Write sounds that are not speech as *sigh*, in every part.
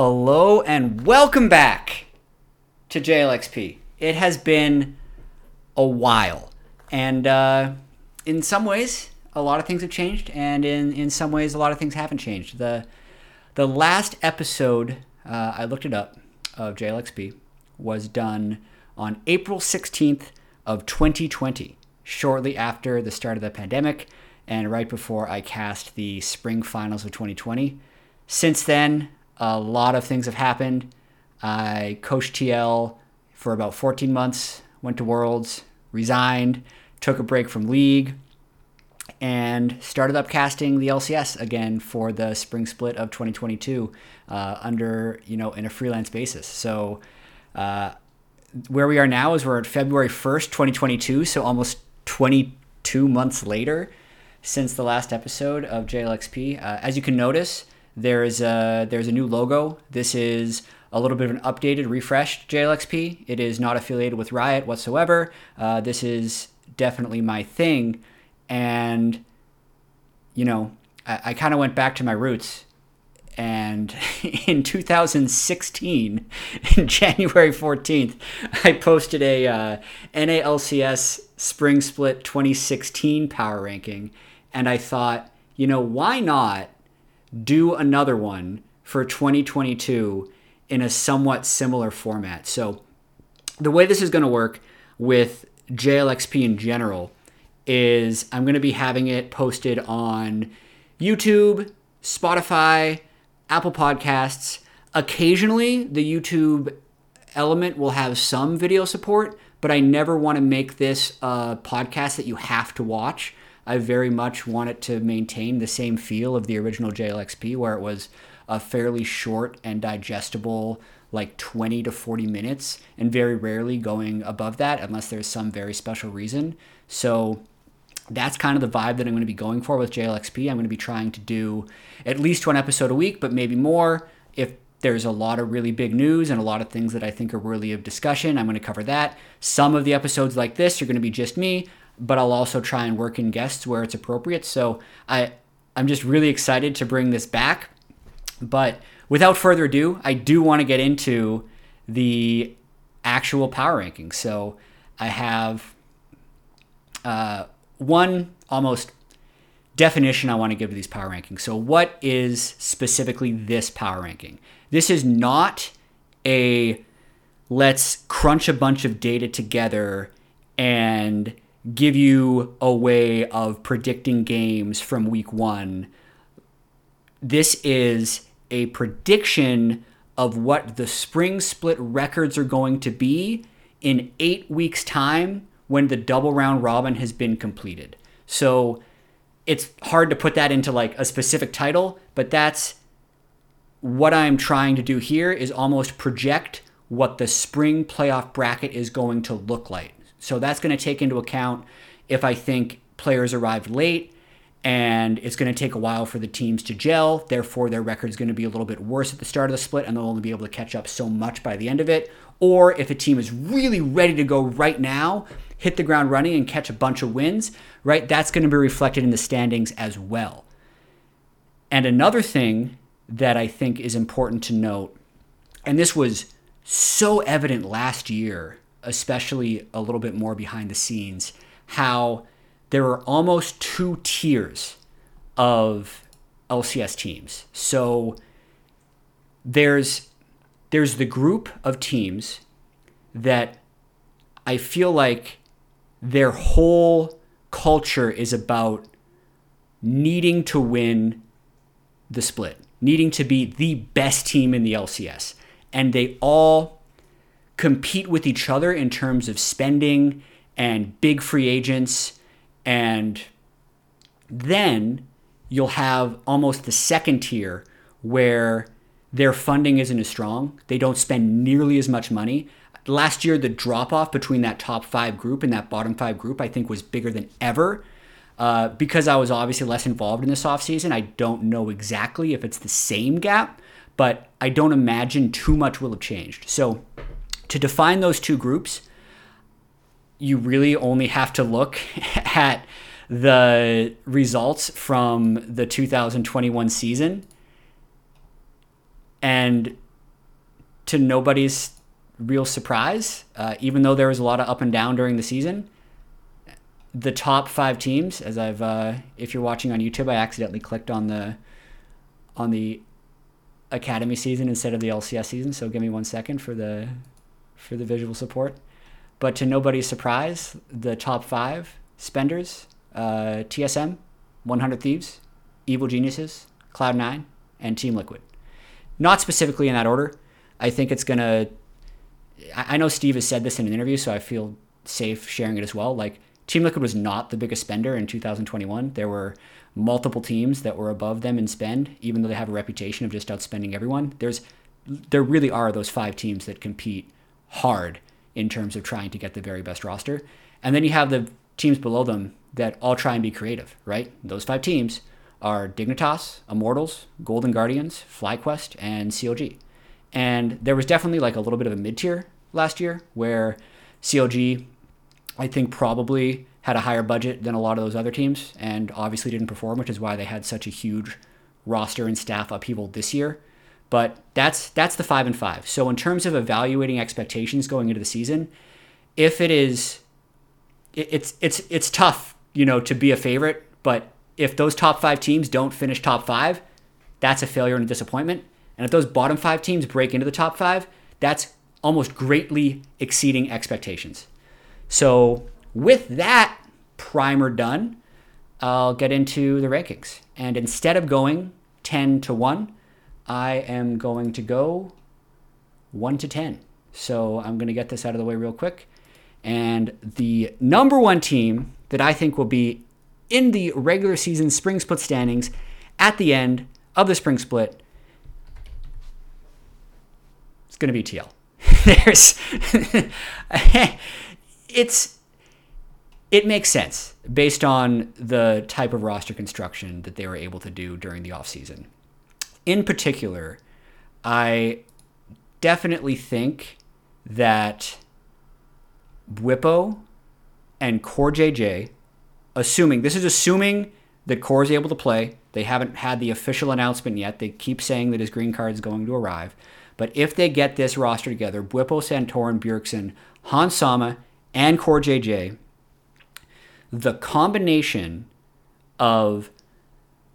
Hello and welcome back to JLXP. It has been a while, and uh, in some ways, a lot of things have changed, and in, in some ways, a lot of things haven't changed. the The last episode, uh, I looked it up, of JLXP was done on April sixteenth of 2020, shortly after the start of the pandemic, and right before I cast the spring finals of 2020. Since then, a lot of things have happened. I coached TL for about 14 months, went to Worlds, resigned, took a break from league, and started upcasting the LCS again for the spring split of 2022 uh, under, you know, in a freelance basis. So uh, where we are now is we're at February 1st, 2022, so almost 22 months later since the last episode of JLXP. Uh, as you can notice, there's a, there's a new logo. This is a little bit of an updated, refreshed JLXP. It is not affiliated with Riot whatsoever. Uh, this is definitely my thing. And, you know, I, I kind of went back to my roots. And *laughs* in 2016, *laughs* in January 14th, I posted a uh, NALCS Spring Split 2016 power ranking. And I thought, you know, why not do another one for 2022 in a somewhat similar format. So, the way this is going to work with JLXP in general is I'm going to be having it posted on YouTube, Spotify, Apple Podcasts. Occasionally, the YouTube element will have some video support, but I never want to make this a podcast that you have to watch. I very much want it to maintain the same feel of the original JLXP, where it was a fairly short and digestible, like 20 to 40 minutes, and very rarely going above that unless there's some very special reason. So that's kind of the vibe that I'm going to be going for with JLXP. I'm going to be trying to do at least one episode a week, but maybe more if there's a lot of really big news and a lot of things that I think are worthy of discussion. I'm going to cover that. Some of the episodes like this are going to be just me but I'll also try and work in guests where it's appropriate. So I I'm just really excited to bring this back. But without further ado, I do want to get into the actual power rankings. So I have uh, one almost definition I want to give to these power rankings. So, what is specifically this power ranking? This is not a let's crunch a bunch of data together and give you a way of predicting games from week one. This is a prediction of what the spring split records are going to be in eight weeks' time when the double round robin has been completed. So it's hard to put that into like a specific title, but that's what I'm trying to do here is almost project what the spring playoff bracket is going to look like. So that's going to take into account if I think players arrived late and it's going to take a while for the teams to gel. Therefore, their record is going to be a little bit worse at the start of the split and they'll only be able to catch up so much by the end of it. Or if a team is really ready to go right now, hit the ground running and catch a bunch of wins, right? That's going to be reflected in the standings as well. And another thing that I think is important to note, and this was so evident last year especially a little bit more behind the scenes, how there are almost two tiers of LCS teams. So there's there's the group of teams that I feel like their whole culture is about needing to win the split, needing to be the best team in the LCS. And they all compete with each other in terms of spending and big free agents. And then you'll have almost the second tier where their funding isn't as strong. They don't spend nearly as much money. Last year, the drop off between that top five group and that bottom five group, I think, was bigger than ever. Uh, because I was obviously less involved in this offseason, I don't know exactly if it's the same gap, but I don't imagine too much will have changed. So to define those two groups, you really only have to look *laughs* at the results from the 2021 season. And to nobody's real surprise, uh, even though there was a lot of up and down during the season, the top five teams, as I've, uh, if you're watching on YouTube, I accidentally clicked on the, on the academy season instead of the LCS season. So give me one second for the, for the visual support. But to nobody's surprise, the top five spenders, uh, TSM, 100 Thieves, Evil Geniuses, Cloud9, and Team Liquid. Not specifically in that order. I think it's going to. I know Steve has said this in an interview, so I feel safe sharing it as well. Like, Team Liquid was not the biggest spender in 2021. There were multiple teams that were above them in spend, even though they have a reputation of just outspending everyone. There's there really are those five teams that compete hard in terms of trying to get the very best roster. And then you have the teams below them that all try and be creative, right? Those five teams are Dignitas, Immortals, Golden Guardians, FlyQuest, and CLG. And there was definitely like a little bit of a mid tier last year where CLG, I think, probably had a higher budget than a lot of those other teams and obviously didn't perform, which is why they had such a huge roster and staff upheaval this year. But that's that's the five and five. So in terms of evaluating expectations going into the season, if it is, it, it's it's it's tough, you know, to be a favorite. But if those top five teams don't finish top five, that's a failure and a disappointment. And if those bottom five teams break into the top five, that's almost greatly exceeding expectations. So, with that primer done, I'll get into the rankings. And instead of going 10 to 1, I am going to go 1 to 10. So, I'm going to get this out of the way real quick. And the number one team that I think will be in the regular season spring split standings at the end of the spring split it's going to be TL. *laughs* There's *laughs* it's it makes sense based on the type of roster construction that they were able to do during the offseason. In particular, I definitely think that Bwipo and Core JJ assuming this is assuming that Core is able to play. They haven't had the official announcement yet. They keep saying that his green card is going to arrive. But if they get this roster together, Bwipo, Santorin, Bjergsen, Hans Sama, and Core JJ, the combination of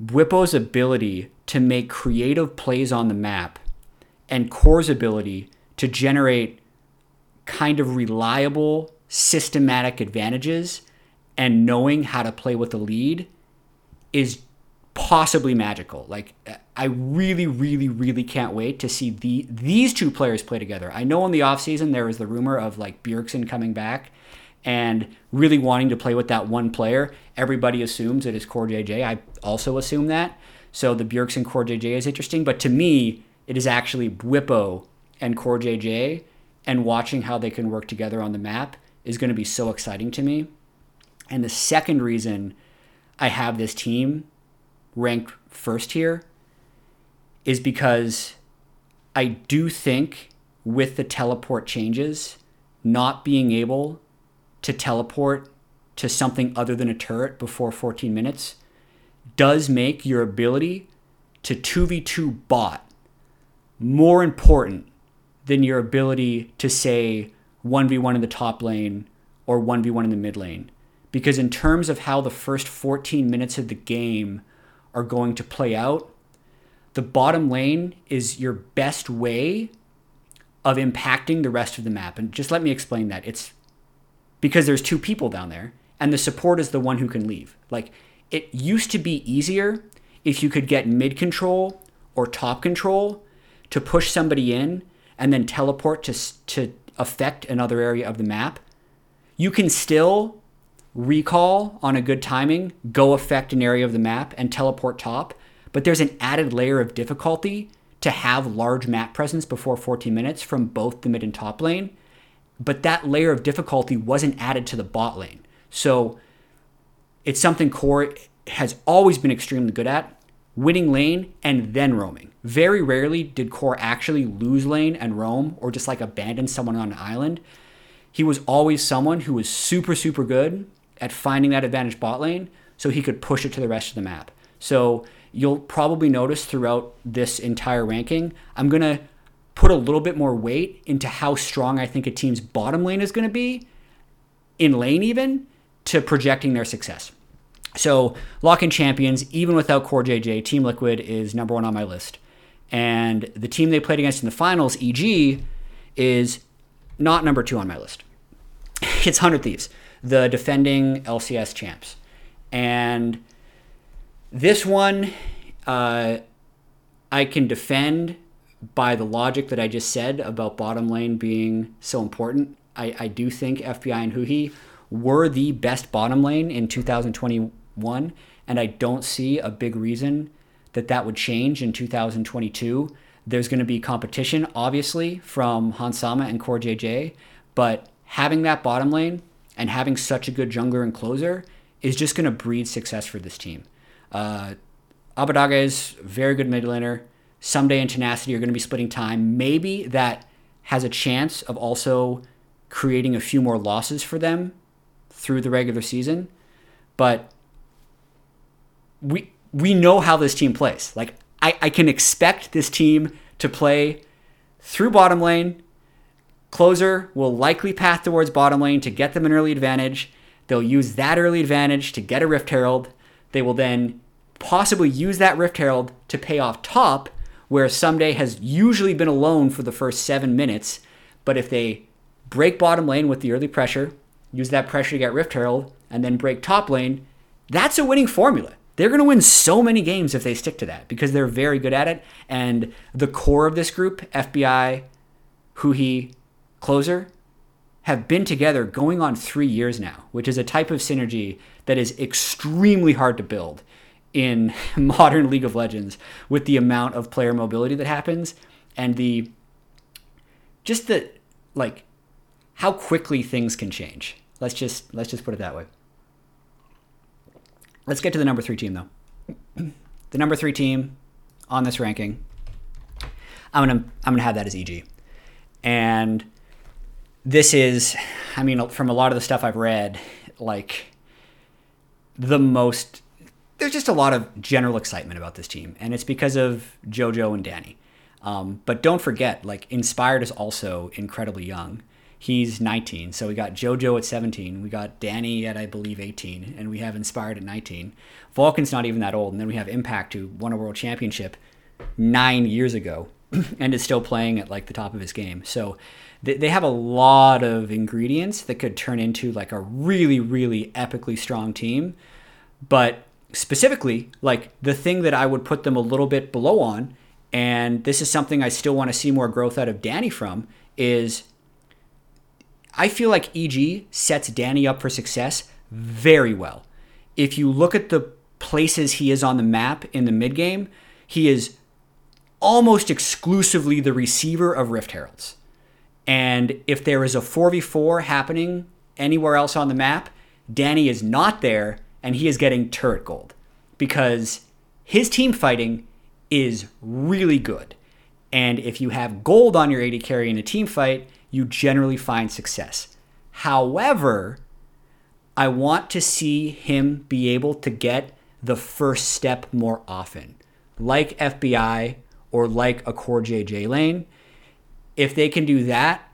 Bwipo's ability to make creative plays on the map and Core's ability to generate kind of reliable, systematic advantages and knowing how to play with the lead is possibly magical. Like I really, really, really can't wait to see the these two players play together. I know in the offseason there was the rumor of like Bjergsen coming back and really wanting to play with that one player. Everybody assumes it is Core JJ. I also assume that. So the Bjergsen Core JJ is interesting, but to me, it is actually Bwipo and Core JJ and watching how they can work together on the map is going to be so exciting to me. And the second reason I have this team ranked first here is because I do think with the teleport changes, not being able to teleport to something other than a turret before 14 minutes does make your ability to 2v2 bot more important than your ability to say 1v1 in the top lane or 1v1 in the mid lane because in terms of how the first 14 minutes of the game are going to play out, the bottom lane is your best way of impacting the rest of the map. And just let me explain that. It's because there's two people down there, and the support is the one who can leave. Like, it used to be easier if you could get mid control or top control to push somebody in and then teleport to, to affect another area of the map. You can still recall on a good timing, go affect an area of the map and teleport top. But there's an added layer of difficulty to have large map presence before 14 minutes from both the mid and top lane. But that layer of difficulty wasn't added to the bot lane. So it's something Core has always been extremely good at winning lane and then roaming. Very rarely did Core actually lose lane and roam or just like abandon someone on an island. He was always someone who was super, super good at finding that advantage bot lane so he could push it to the rest of the map. So you'll probably notice throughout this entire ranking, I'm going to put a little bit more weight into how strong I think a team's bottom lane is going to be, in lane even, to projecting their success. So, lock in champions, even without Core JJ, Team Liquid is number one on my list. And the team they played against in the finals, EG, is not number two on my list. *laughs* It's 100 Thieves, the defending LCS champs. And this one, uh, I can defend by the logic that I just said about bottom lane being so important. I, I do think FBI and Huhi were the best bottom lane in 2021, and I don't see a big reason that that would change in 2022. There's going to be competition, obviously, from Hans Sama and Core JJ, but having that bottom lane and having such a good jungler and closer is just going to breed success for this team. Uh, Abbedagge is very good mid laner. Ssumday and Tenacity are going to be splitting time. Maybe that has a chance of also creating a few more losses for them through the regular season. But we we know how this team plays. Like I, I can expect this team to play through bottom lane. Closer will likely path towards bottom lane to get them an early advantage. They'll use that early advantage to get a Rift Herald. They will then possibly use that Rift Herald to pay off top, where Ssumday has usually been alone for the first seven minutes. But if they break bottom lane with the early pressure, use that pressure to get Rift Herald, and then break top lane, that's a winning formula. They're going to win so many games if they stick to that because they're very good at it. And the core of this group, FBI, Huhi, Closer, have been together going on three years now, which is a type of synergy that is extremely hard to build in *laughs* modern League of Legends with the amount of player mobility that happens and the just the like how quickly things can change. Let's just let's just put it that way. Let's get to the number 3 team though. *clears throat* the number 3 team on this ranking I'm going to I'm going to have that as EG. And this is I mean from a lot of the stuff I've read like the most there's just a lot of general excitement about this team, and it's because of JoJo and Danny. Um, but don't forget, like Inspired is also incredibly young. He's 19, so we got JoJo at 17, we got Danny at I believe 18, and we have Inspired at 19. Vulcan's not even that old, and then we have Impact who won a world championship nine years ago, *clears throat* and is still playing at like the top of his game. So they, they have a lot of ingredients that could turn into like a really, really epically strong team. But specifically, like the thing that I would put them a little bit below on, and this is something I still want to see more growth out of Danny from, is I feel like EG sets Danny up for success very well. If you look at the places he is on the map in the mid game, he is almost exclusively the receiver of Rift Heralds. And if there is a 4v4 happening anywhere else on the map, Danny is not there and he is getting turret gold because his team fighting is really good. And if you have gold on your AD carry in a team fight, you generally find success. However, I want to see him be able to get the first step more often, like FBI or like a core JJ lane. If they can do that,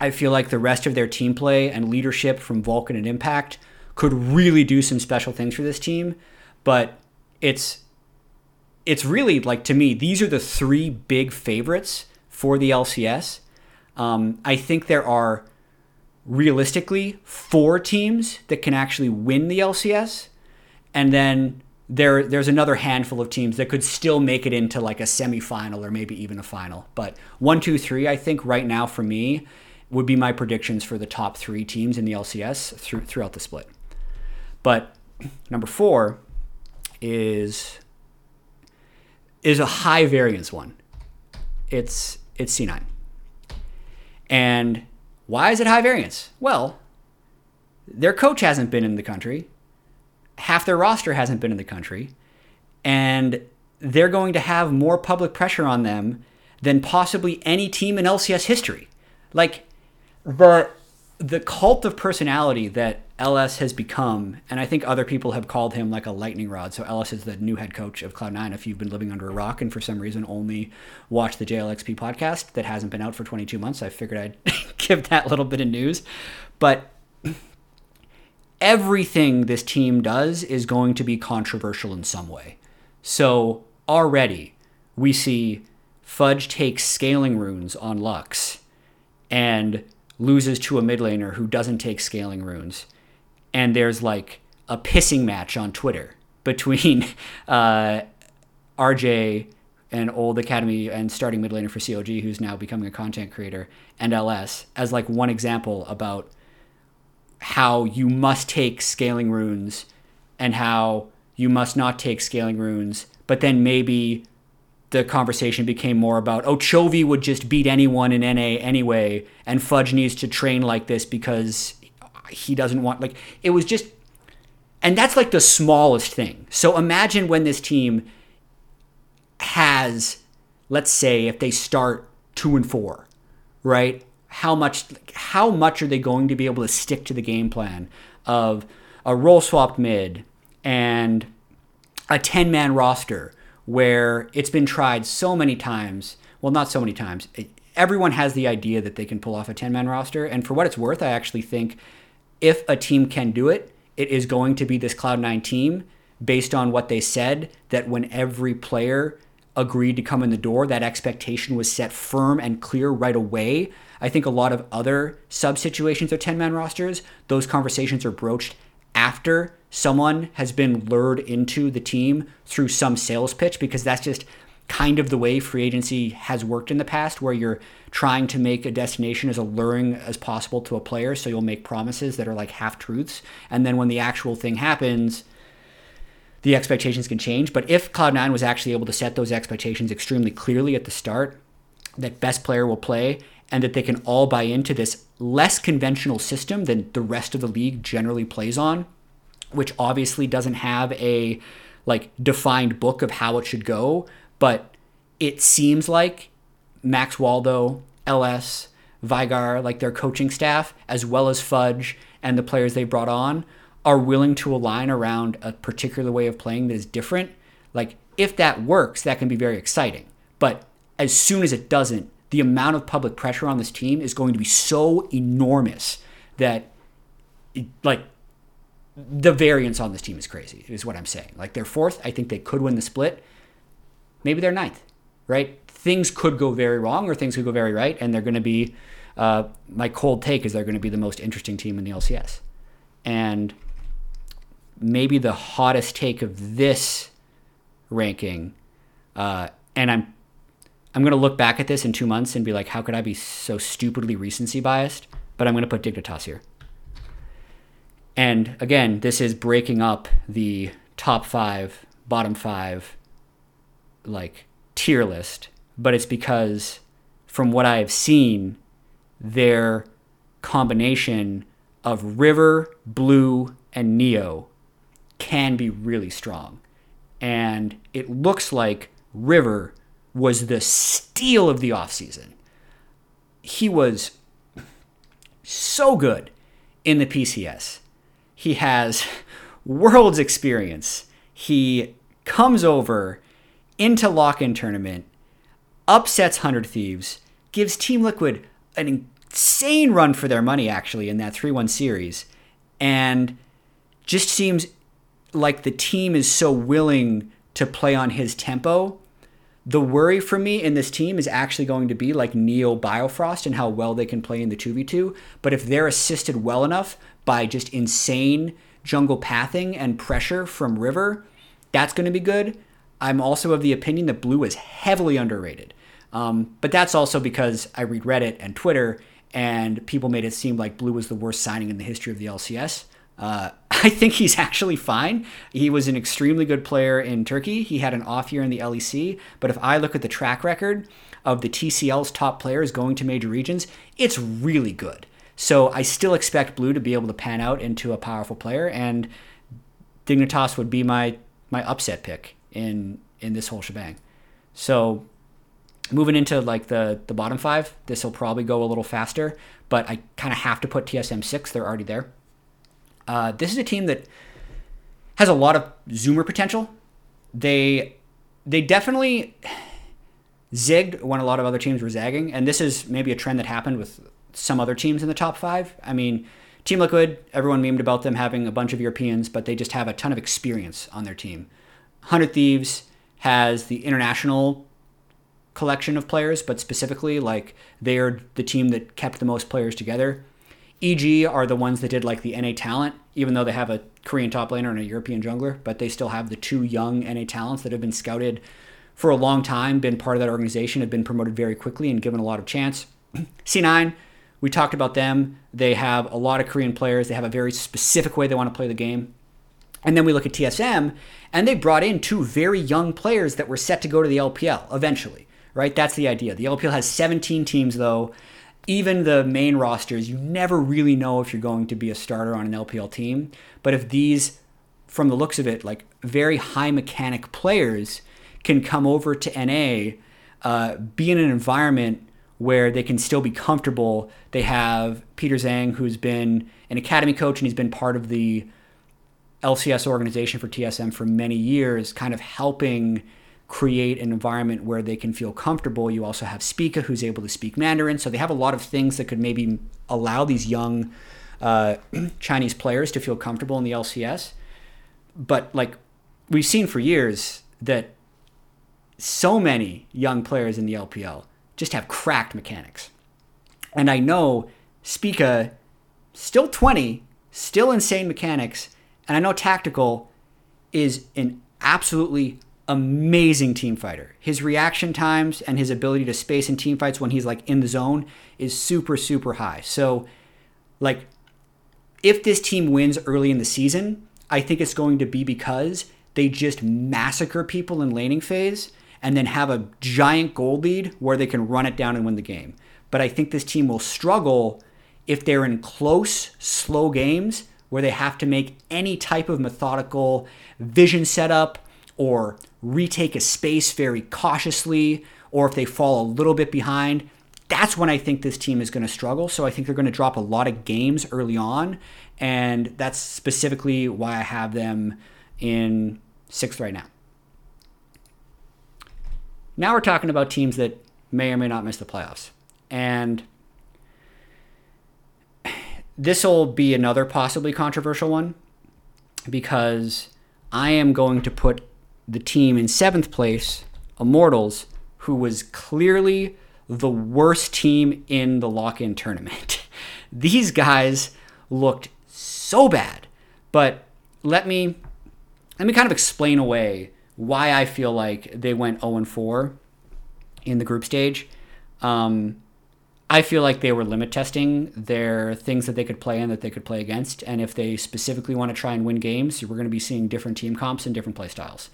I feel like the rest of their team play and leadership from Vulcan and Impact could really do some special things for this team. But it's it's really like to me these are the three big favorites for the LCS. Um, I think there are realistically four teams that can actually win the LCS, and then there there's another handful of teams that could still make it into like a semifinal or maybe even a final. But one, two, three, I think right now for me would be my predictions for the top three teams in the LCS through, throughout the split. But number four is is a high variance one. It's it's C9. And why is it high variance? Well, their coach hasn't been in the country. Half their roster hasn't been in the country. And they're going to have more public pressure on them than possibly any team in LCS history. Like the the cult of personality that LS has become, and I think other people have called him like a lightning rod. So LS is the new head coach of Cloud9. If you've been living under a rock and for some reason only watch the JLXP podcast that hasn't been out for 22 months, I figured I'd *laughs* give that little bit of news. But everything this team does is going to be controversial in some way. So already we see Fudge takes scaling runes on Lux and loses to a mid laner who doesn't take scaling runes. And there's like a pissing match on Twitter between *laughs* uh, RJ and old academy and starting mid laner for COG, who's now becoming a content creator, and LS as like one example about how you must take scaling runes and how you must not take scaling runes, but then maybe the conversation became more about, oh, Chovy would just beat anyone in NA anyway, and Fudge needs to train like this because he doesn't want, like, it was just, and that's like the smallest thing. So imagine when this team has, let's say, if they start two and four, right? How much, how much are they going to be able to stick to the game plan of a role swapped mid and a 10 man roster? where it's been tried so many times. Well, not so many times. Everyone has the idea that they can pull off a 10 man roster. And for what it's worth, I actually think if a team can do it, it is going to be this Cloud9 team based on what they said that when every player agreed to come in the door, that expectation was set firm and clear right away. I think a lot of other sub situations or 10 man rosters, those conversations are broached after someone has been lured into the team through some sales pitch because that's just kind of the way free agency has worked in the past where you're trying to make a destination as alluring as possible to a player so you'll make promises that are like half truths and then when the actual thing happens the expectations can change. But if cloud9 was actually able to set those expectations extremely clearly at the start that best player will play and that they can all buy into this less conventional system than the rest of the league generally plays on which obviously doesn't have a like defined book of how it should go, but it seems like Max Waldo, LS, Vigar, like their coaching staff, as well as Fudge and the players they brought on, are willing to align around a particular way of playing that is different. Like, if that works, that can be very exciting. But as soon as it doesn't, the amount of public pressure on this team is going to be so enormous that, like, the variance on this team is crazy, is what I'm saying. Like they're fourth. I think they could win the split. Maybe they're ninth, right? Things could go very wrong or things could go very right, and they're going to be. Uh, my cold take is they're going to be the most interesting team in the LCS, and maybe the hottest take of this ranking. Uh, and I'm I'm going to look back at this in two months and be like, how could I be so stupidly recency biased? But I'm going to put Dignitas here. And again, this is breaking up the top five, bottom five, like tier list, but it's because from what I have seen, their combination of River, Blue, and Neo can be really strong. And it looks like River was the steal of the offseason. He was so good in the PCS he has *laughs* world's experience. He comes over into lock-in tournament, upsets Hundred Thieves, gives Team Liquid an insane run for their money actually in that 3-1 series, and just seems like the team is so willing to play on his tempo. The worry for me in this team is actually going to be like Neo Biofrost and how well they can play in the 2v2. But if they're assisted well enough by just insane jungle pathing and pressure from River, that's going to be good. I'm also of the opinion that Blue is heavily underrated. Um, but that's also because I read Reddit and Twitter, and people made it seem like Blue was the worst signing in the history of the LCS. Uh, *laughs* I think he's actually fine. He was an extremely good player in Turkey. He had an off year in the LEC. But if I look at the track record of the TCL's top players going to major regions, it's really good. So I still expect Blue to be able to pan out into a powerful player, and Dignitas would be my my upset pick in in this whole shebang. So moving into like the the bottom five, this will probably go a little faster, but I kind of have to put TSM six. They're already there. Uh, this is a team that has a lot of zoomer potential. They they definitely zigged when a lot of other teams were zagging, and this is maybe a trend that happened with some other teams in the top five. I mean, Team Liquid, everyone memed about them having a bunch of Europeans, but they just have a ton of experience on their team. 100 Thieves has the international collection of players, but specifically, like, they are the team that kept the most players together. EG are the ones that did like the NA talent, even though they have a Korean top laner and a European jungler, but they still have the two young NA talents that have been scouted for a long time, been part of that organization, have been promoted very quickly and given a lot of chance. *clears throat* C9, we talked about them. They have a lot of Korean players. They have a very specific way they want to play the game. And then we look at TSM, and they brought in two very young players that were set to go to the LPL eventually, right? That's the idea. The LPL has 17 teams, though. Even the main rosters, you never really know if you're going to be a starter on an LPL team. But if these, from the looks of it, like very high mechanic players can come over to NA, uh, be in an environment where they can still be comfortable. They have Peter Zhang, who's been an academy coach and he's been part of the LCS organization for TSM for many years, kind of helping create an environment where they can feel comfortable. You also have Spica, who's able to speak Mandarin. So they have a lot of things that could maybe allow these young uh, *clears throat* Chinese players to feel comfortable in the LCS. But like we've seen for years that so many young players in the LPL just have cracked mechanics. And I know Spica, still 20, still insane mechanics, and I know Tactical is an absolutely amazing team fighter. His reaction times and his ability to space in team fights when he's like in the zone is super, super high. So, like, if this team wins early in the season, I think it's going to be because they just massacre people in laning phase and then have a giant gold lead where they can run it down and win the game. But I think this team will struggle if they're in close, slow games where they have to make any type of methodical vision setup or retake a space very cautiously, or if they fall a little bit behind. That's when I think this team is going to struggle. So I think they're going to drop a lot of games early on. And that's specifically why I have them in sixth right now. Now we're talking about teams that may or may not miss the playoffs. And this will be another possibly controversial one because I am going to put the team in seventh place, Immortals, who was clearly the worst team in the lock in tournament. *laughs* These guys looked so bad. But let me let me kind of explain away why I feel like they went 0 4 in the group stage. Um, I feel like they were limit testing their things that they could play in that they could play against. And if they specifically want to try and win games, we're going to be seeing different team comps and different play styles.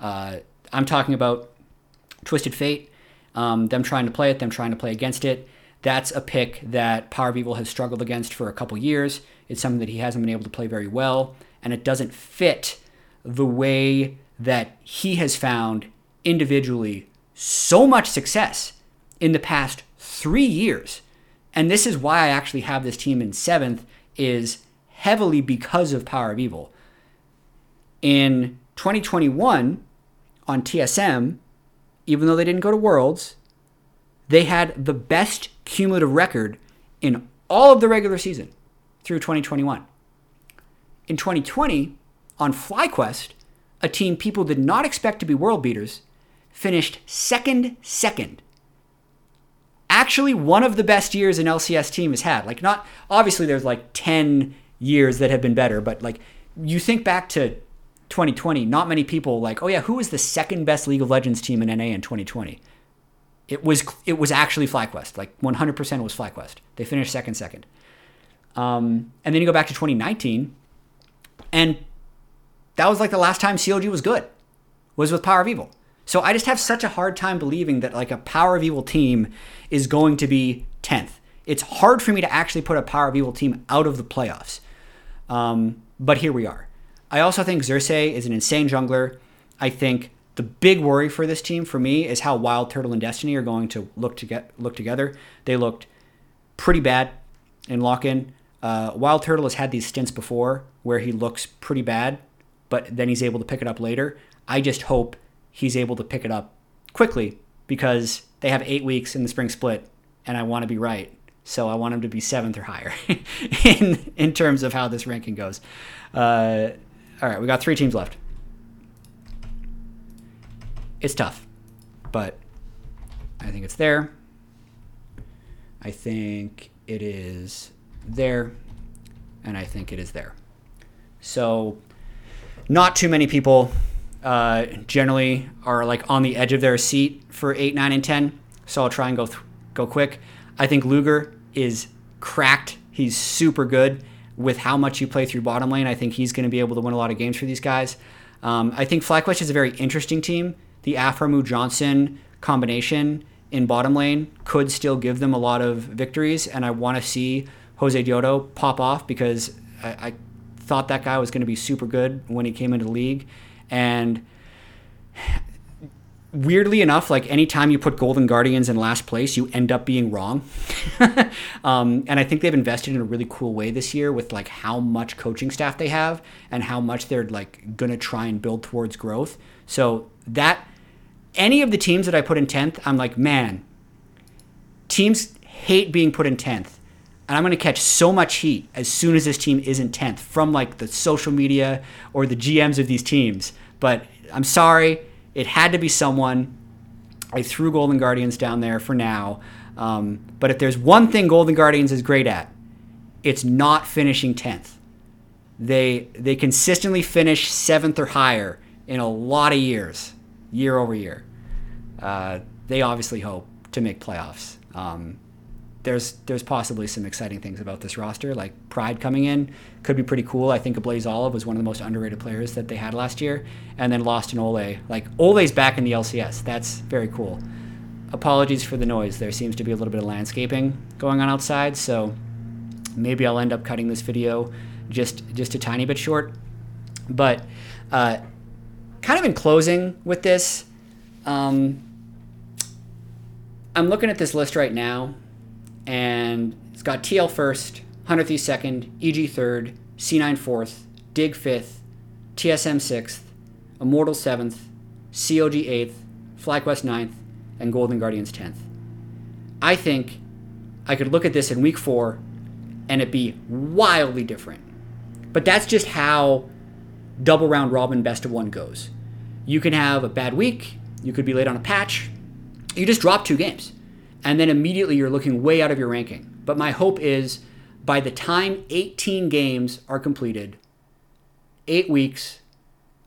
Uh, I'm talking about Twisted Fate, um, them trying to play it, them trying to play against it. That's a pick that Power of Evil has struggled against for a couple years. It's something that he hasn't been able to play very well, and it doesn't fit the way that he has found individually so much success in the past three years. And this is why I actually have this team in seventh, is heavily because of Power of Evil. In 2021, on TSM, even though they didn't go to Worlds, they had the best cumulative record in all of the regular season through 2021. In 2020, on FlyQuest, a team people did not expect to be world beaters, finished second, second. Actually, one of the best years an LCS team has had. Like, not obviously, there's like 10 years that have been better, but like, you think back to 2020, not many people like, oh yeah, who was the second best League of Legends team in NA in 2020? It was it was actually FlyQuest. Like 100% was FlyQuest. They finished second, second. Um, and then you go back to 2019, and that was like the last time CLG was good, was with Power of Evil. So I just have such a hard time believing that like a Power of Evil team is going to be 10th. It's hard for me to actually put a Power of Evil team out of the playoffs. Um, but here we are. I also think Xerxe is an insane jungler. I think the big worry for this team for me is how Wild Turtle and Destiny are going to look to get look together. They looked pretty bad in lock-in. Uh, Wild Turtle has had these stints before where he looks pretty bad, but then he's able to pick it up later. I just hope he's able to pick it up quickly because they have eight weeks in the spring split, and I want to be right. So I want him to be seventh or higher *laughs* in in terms of how this ranking goes. Uh, all right, we got three teams left. It's tough, but I think it's there. I think it is there, and I think it is there. So, not too many people uh, generally are like on the edge of their seat for eight, nine, and ten. So I'll try and go th- go quick. I think Luger is cracked. He's super good with how much you play through bottom lane. I think he's going to be able to win a lot of games for these guys. Um, I think FlyQuest is a very interesting team. The Aphromoo Johnsun combination in bottom lane could still give them a lot of victories, and I want to see Josedeodo pop off because I, I thought that guy was going to be super good when he came into the league, and weirdly enough, like anytime you put Golden Guardians in last place, you end up being wrong. *laughs* um, and I think they've invested in a really cool way this year with like how much coaching staff they have and how much they're like gonna try and build towards growth. So that any of the teams that I put in tenth, I'm like, man, teams hate being put in tenth. And I'm going to catch so much heat as soon as this team is in 10th from like the social media or the GMs of these teams. But I'm sorry, it had to be someone. I threw Golden Guardians down there for now. Um, but if there's one thing Golden Guardians is great at, it's not finishing 10th. They they consistently finish seventh or higher in a lot of years, year over year. Uh, they obviously hope to make playoffs. Um, there's there's possibly some exciting things about this roster. Like Pride coming in could be pretty cool. I think Blaze Olive was one of the most underrated players that they had last year, and then lost an Olleh. Like Olleh's back in the LCS. That's very cool. Apologies for the noise. There seems to be a little bit of landscaping going on outside, so maybe I'll end up cutting this video just just a tiny bit short. But uh, kind of in closing with this, um, I'm looking at this list right now and it's got TL first, Hunter Thief second, EG third, C9 fourth, Dig fifth, TSM sixth, Immortal seventh, CLG eighth, FlyQuest ninth, and Golden Guardians tenth. I think I could look at this in week four and it'd be wildly different. But that's just how double round robin best of one goes. You can have a bad week, you could be late on a patch, you just drop two games and then immediately you're looking way out of your ranking. But my hope is by the time 18 games are completed, eight weeks,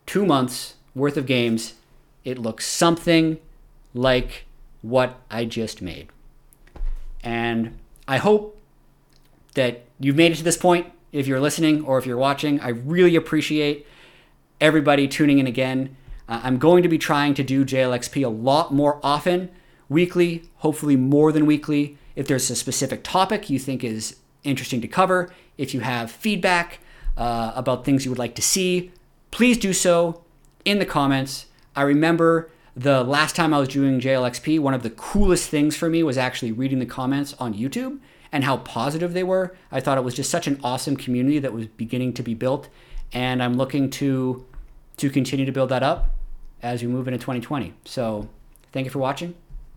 two months worth of games, it looks something like what I just made. And I hope that you've made it to this point. If you're listening or if you're watching, I really appreciate everybody tuning in again. Uh, I'm going to be trying to do JLXP a lot more often weekly, hopefully more than weekly. If there's a specific topic you think is interesting to cover, if you have feedback uh, about things you would like to see, please do so in the comments. I remember the last time I was doing JLXP, one of the coolest things for me was actually reading the comments on YouTube and how positive they were. I thought it was just such an awesome community that was beginning to be built, and I'm looking to to continue to build that up as we move into 2020. So, thank you for watching